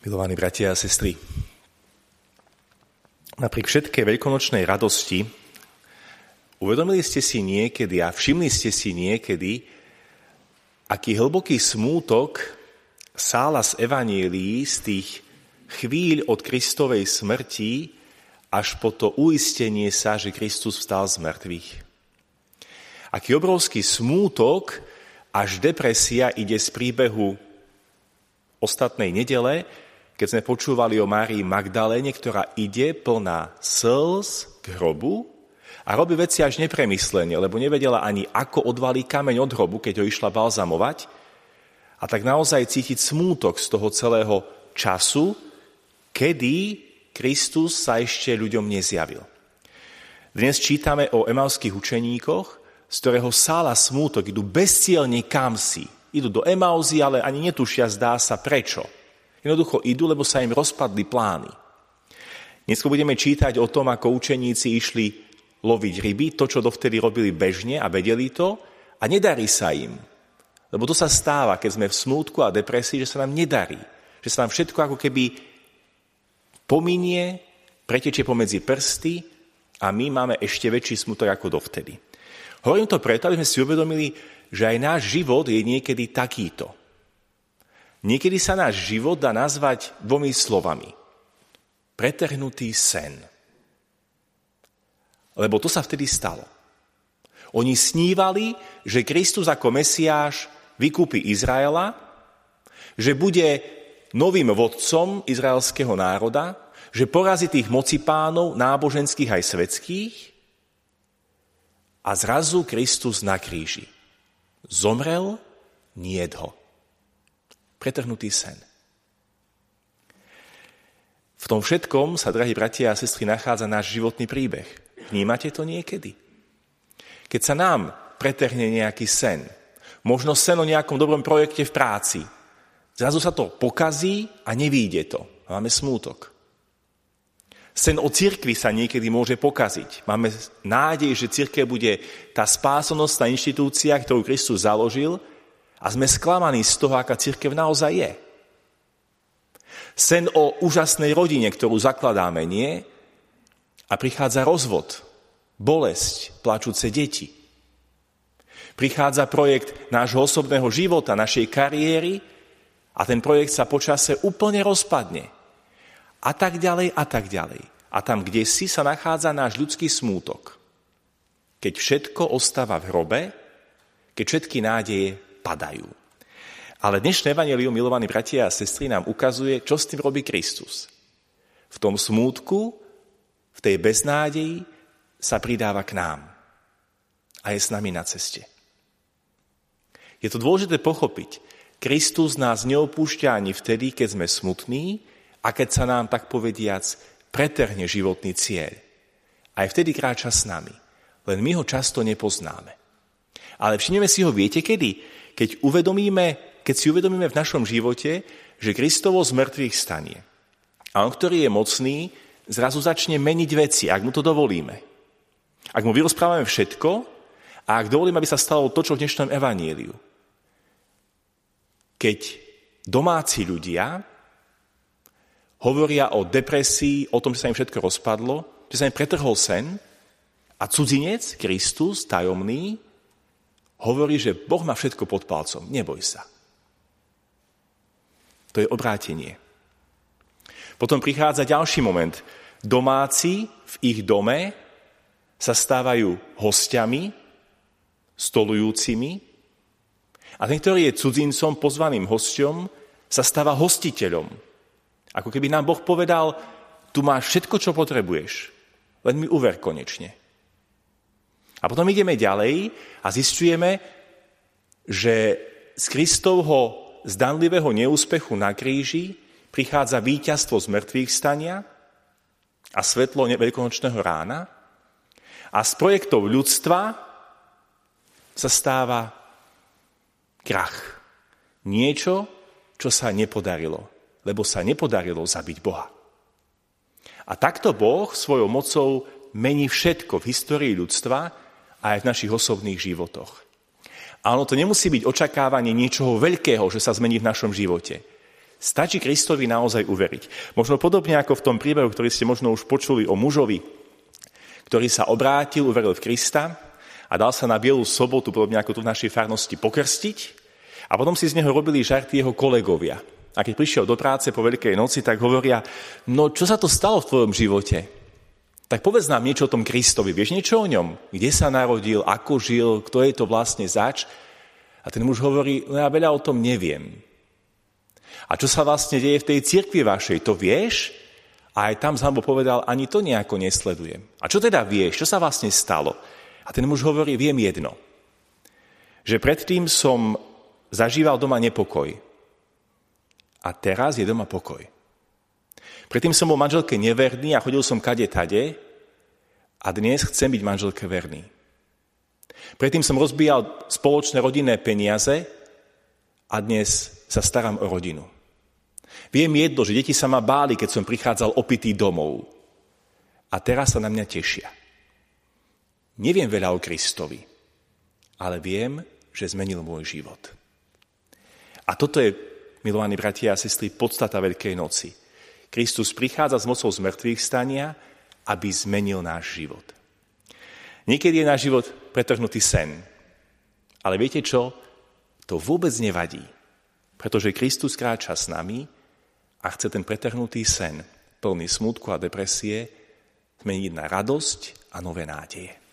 Milovaní bratia a sestry, napriek všetkej veľkonočnej radosti uvedomili ste si niekedy a všimli ste si niekedy, aký hlboký smútok sála z evanílií z tých chvíľ od Kristovej smrti až po to uistenie sa, že Kristus vstal z mŕtvych. Aký obrovský smútok až depresia ide z príbehu ostatnej nedele, keď sme počúvali o Márii Magdaléne, ktorá ide plná slz k hrobu a robí veci až nepremyslenie, lebo nevedela ani ako odvalí kameň od hrobu, keď ho išla balzamovať. A tak naozaj cítiť smútok z toho celého času, kedy Kristus sa ešte ľuďom nezjavil. Dnes čítame o emalských učeníkoch, z ktorého sála smútok, idú bezcielne kam si. Idú do Emauzy, ale ani netušia, zdá sa prečo. Jednoducho idú, lebo sa im rozpadli plány. Dnes budeme čítať o tom, ako učeníci išli loviť ryby, to, čo dovtedy robili bežne a vedeli to, a nedarí sa im. Lebo to sa stáva, keď sme v smútku a depresii, že sa nám nedarí. Že sa nám všetko ako keby pominie, pretečie pomedzi prsty a my máme ešte väčší smutok ako dovtedy. Hovorím to preto, aby sme si uvedomili, že aj náš život je niekedy takýto. Niekedy sa náš život dá nazvať dvomi slovami. Pretrhnutý sen. Lebo to sa vtedy stalo. Oni snívali, že Kristus ako Mesiáš vykúpi Izraela, že bude novým vodcom izraelského národa, že porazí tých mocipánov, náboženských aj svetských a zrazu Kristus na kríži. Zomrel, nie ho pretrhnutý sen. V tom všetkom sa, drahí bratia a sestry, nachádza náš životný príbeh. Vnímate to niekedy? Keď sa nám pretrhne nejaký sen, možno sen o nejakom dobrom projekte v práci, zrazu sa to pokazí a nevíde to. Máme smútok. Sen o cirkvi sa niekedy môže pokaziť. Máme nádej, že cirkev bude tá spásonosť, tá inštitúcia, ktorú Kristus založil a sme sklamaní z toho, aká církev naozaj je. Sen o úžasnej rodine, ktorú zakladáme, nie? A prichádza rozvod, bolesť, plačúce deti. Prichádza projekt nášho osobného života, našej kariéry a ten projekt sa počase úplne rozpadne. A tak ďalej, a tak ďalej. A tam, kde si sa nachádza náš ľudský smútok. Keď všetko ostáva v hrobe, keď všetky nádeje padajú. Ale dnešné evanelium, milovaní bratia a sestry, nám ukazuje, čo s tým robí Kristus. V tom smútku, v tej beznádeji sa pridáva k nám a je s nami na ceste. Je to dôležité pochopiť. Kristus nás neopúšťa ani vtedy, keď sme smutní a keď sa nám, tak povediac, pretrhne životný cieľ. Aj vtedy kráča s nami, len my ho často nepoznáme. Ale všimneme si ho, viete kedy? Keď, uvedomíme, keď si uvedomíme v našom živote, že Kristovo z mŕtvych stane. A on, ktorý je mocný, zrazu začne meniť veci, ak mu to dovolíme. Ak mu vyrozprávame všetko a ak dovolíme, aby sa stalo to, čo v dnešnom evaníliu. Keď domáci ľudia hovoria o depresii, o tom, že sa im všetko rozpadlo, že sa im pretrhol sen a cudzinec, Kristus, tajomný, hovorí, že Boh má všetko pod palcom, neboj sa. To je obrátenie. Potom prichádza ďalší moment. Domáci v ich dome sa stávajú hostiami, stolujúcimi a ten, ktorý je cudzincom, pozvaným hosťom, sa stáva hostiteľom. Ako keby nám Boh povedal, tu máš všetko, čo potrebuješ, len mi uver konečne. A potom ideme ďalej a zistujeme, že z Kristovho zdanlivého neúspechu na kríži prichádza víťazstvo z mŕtvych stania a svetlo veľkonočného rána a z projektov ľudstva sa stáva krach. Niečo, čo sa nepodarilo, lebo sa nepodarilo zabiť Boha. A takto Boh svojou mocou mení všetko v histórii ľudstva aj v našich osobných životoch. A to nemusí byť očakávanie niečoho veľkého, že sa zmení v našom živote. Stačí Kristovi naozaj uveriť. Možno podobne ako v tom príbehu, ktorý ste možno už počuli o mužovi, ktorý sa obrátil, uveril v Krista a dal sa na Bielú sobotu, podobne ako tu v našej farnosti, pokrstiť a potom si z neho robili žarty jeho kolegovia. A keď prišiel do práce po Veľkej noci, tak hovoria, no čo sa to stalo v tvojom živote? Tak povedz nám niečo o tom Kristovi. Vieš niečo o ňom? Kde sa narodil, ako žil, kto je to vlastne zač? A ten muž hovorí, no ja veľa o tom neviem. A čo sa vlastne deje v tej cirkvi vašej, to vieš? A aj tam Zambo povedal, ani to nejako nesledujem. A čo teda vieš? Čo sa vlastne stalo? A ten muž hovorí, viem jedno. Že predtým som zažíval doma nepokoj. A teraz je doma pokoj. Predtým som bol manželke neverný a chodil som kade tade a dnes chcem byť manželke verný. Predtým som rozbíjal spoločné rodinné peniaze a dnes sa starám o rodinu. Viem jedno, že deti sa ma báli, keď som prichádzal opitý domov. A teraz sa na mňa tešia. Neviem veľa o Kristovi, ale viem, že zmenil môj život. A toto je, milovaní bratia a sestry, podstata Veľkej noci. Kristus prichádza s mocou zmrtvých stania, aby zmenil náš život. Niekedy je náš život pretrhnutý sen. Ale viete čo? To vôbec nevadí, pretože Kristus kráča s nami a chce ten pretrhnutý sen, plný smutku a depresie, zmeniť na radosť a nové nádeje.